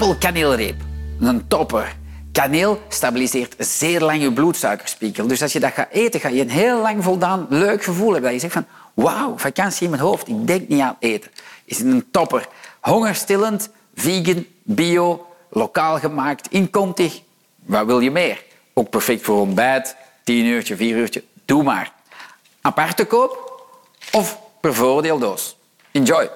appelkaneelreep. Een topper. Kaneel stabiliseert zeer lang je bloedsuikerspiegel. Dus als je dat gaat eten, ga je een heel lang voldaan leuk gevoel hebben. Dat je zegt van, wauw, vakantie in mijn hoofd. Ik denk niet aan eten. Is een topper. Hongerstillend, vegan, bio, lokaal gemaakt, inkomtig. Wat wil je meer? Ook perfect voor ontbijt, tien uurtje, vier uurtje. Doe maar. Apart te koop of per voordeeldoos. Enjoy!